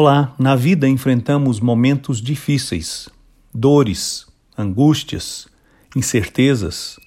Olá, na vida enfrentamos momentos difíceis, dores, angústias, incertezas,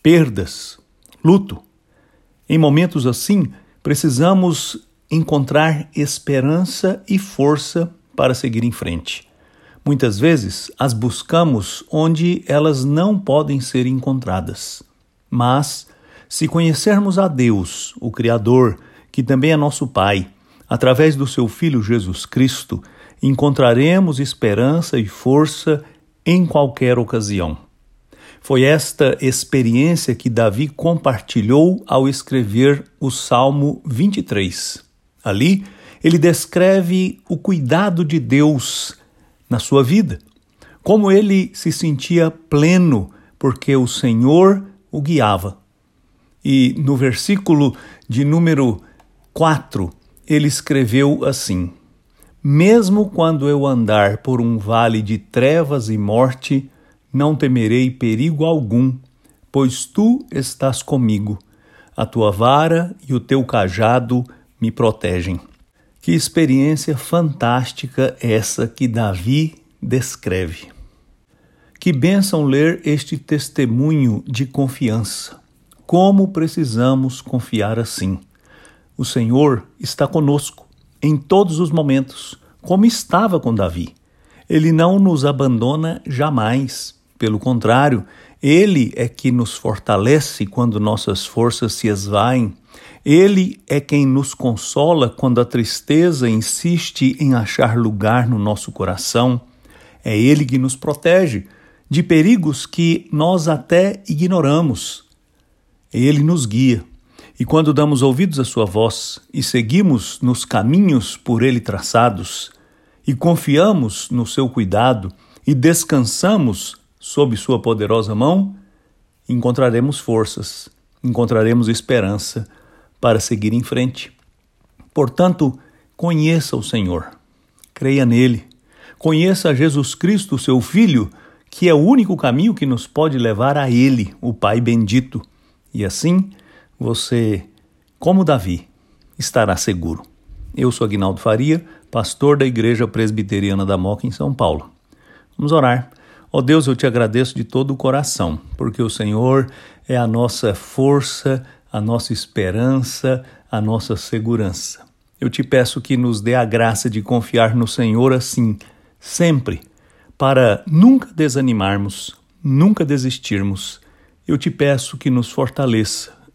perdas, luto. Em momentos assim, precisamos encontrar esperança e força para seguir em frente. Muitas vezes as buscamos onde elas não podem ser encontradas. Mas, se conhecermos a Deus, o Criador, que também é nosso Pai, através do seu Filho Jesus Cristo, encontraremos esperança e força em qualquer ocasião. Foi esta experiência que Davi compartilhou ao escrever o Salmo 23. Ali, ele descreve o cuidado de Deus na sua vida, como ele se sentia pleno porque o Senhor o guiava. E no versículo de número 4, ele escreveu assim: Mesmo quando eu andar por um vale de trevas e morte, não temerei perigo algum, pois tu estás comigo. A tua vara e o teu cajado me protegem. Que experiência fantástica essa que Davi descreve. Que bênção ler este testemunho de confiança. Como precisamos confiar assim. O Senhor está conosco em todos os momentos, como estava com Davi. Ele não nos abandona jamais. Pelo contrário, ele é que nos fortalece quando nossas forças se esvaem. Ele é quem nos consola quando a tristeza insiste em achar lugar no nosso coração. É ele que nos protege de perigos que nós até ignoramos. Ele nos guia e quando damos ouvidos à Sua voz e seguimos nos caminhos por Ele traçados, e confiamos no Seu cuidado e descansamos sob Sua poderosa mão, encontraremos forças, encontraremos esperança para seguir em frente. Portanto, conheça o Senhor, creia nele, conheça Jesus Cristo, seu Filho, que é o único caminho que nos pode levar a Ele, o Pai bendito, e assim você, como Davi, estará seguro. Eu sou Aguinaldo Faria, pastor da Igreja Presbiteriana da Moca em São Paulo. Vamos orar. Ó oh Deus, eu te agradeço de todo o coração, porque o Senhor é a nossa força, a nossa esperança, a nossa segurança. Eu te peço que nos dê a graça de confiar no Senhor assim, sempre, para nunca desanimarmos, nunca desistirmos. Eu te peço que nos fortaleça